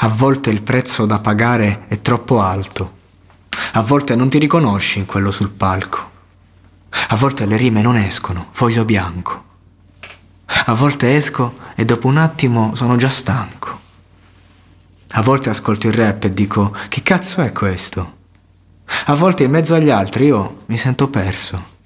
A volte il prezzo da pagare è troppo alto. A volte non ti riconosci in quello sul palco. A volte le rime non escono, foglio bianco. A volte esco e dopo un attimo sono già stanco. A volte ascolto il rap e dico che cazzo è questo? A volte in mezzo agli altri io mi sento perso.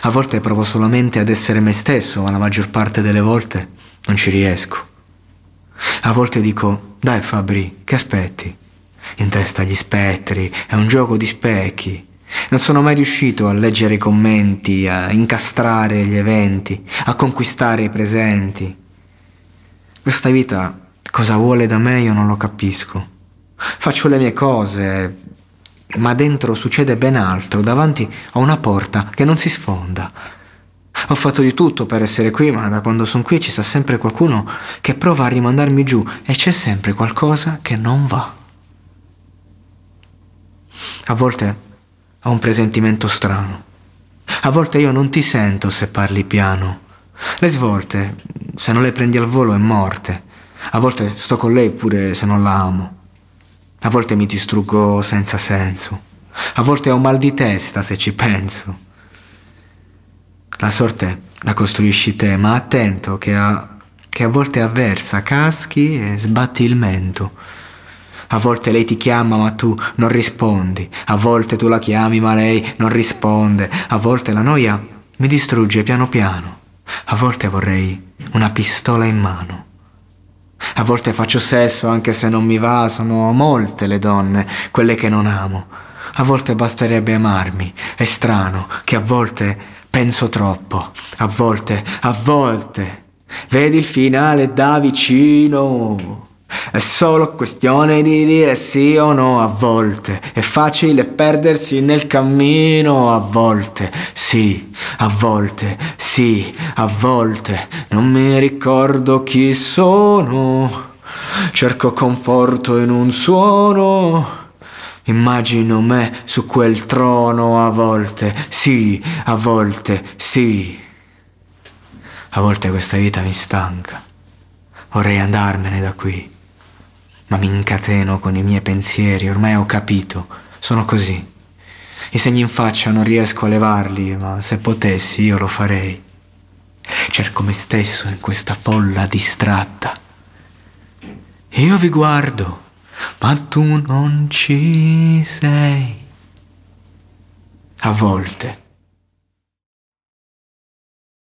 A volte provo solamente ad essere me stesso, ma la maggior parte delle volte non ci riesco. A volte dico, dai Fabri, che aspetti? In testa gli spettri, è un gioco di specchi. Non sono mai riuscito a leggere i commenti, a incastrare gli eventi, a conquistare i presenti. Questa vita cosa vuole da me io non lo capisco. Faccio le mie cose, ma dentro succede ben altro, davanti ho una porta che non si sfonda. Ho fatto di tutto per essere qui, ma da quando sono qui ci sta sempre qualcuno che prova a rimandarmi giù e c'è sempre qualcosa che non va. A volte ho un presentimento strano. A volte io non ti sento se parli piano. Le svolte, se non le prendi al volo, è morte. A volte sto con lei pure se non la amo. A volte mi distruggo senza senso. A volte ho mal di testa se ci penso. La sorte la costruisci te, ma attento che a, che a volte avversa, caschi e sbatti il mento. A volte lei ti chiama ma tu non rispondi, a volte tu la chiami ma lei non risponde, a volte la noia mi distrugge piano piano, a volte vorrei una pistola in mano. A volte faccio sesso anche se non mi va, sono molte le donne, quelle che non amo. A volte basterebbe amarmi, è strano che a volte penso troppo, a volte, a volte. Vedi il finale da vicino. È solo questione di dire sì o no a volte. È facile perdersi nel cammino a volte. Sì, a volte, sì, a volte. Non mi ricordo chi sono. Cerco conforto in un suono. Immagino me su quel trono a volte, sì, a volte, sì. A volte questa vita mi stanca. Vorrei andarmene da qui ma mi incateno con i miei pensieri, ormai ho capito, sono così. I segni in faccia non riesco a levarli, ma se potessi io lo farei. Cerco me stesso in questa folla distratta. Io vi guardo, ma tu non ci sei. A volte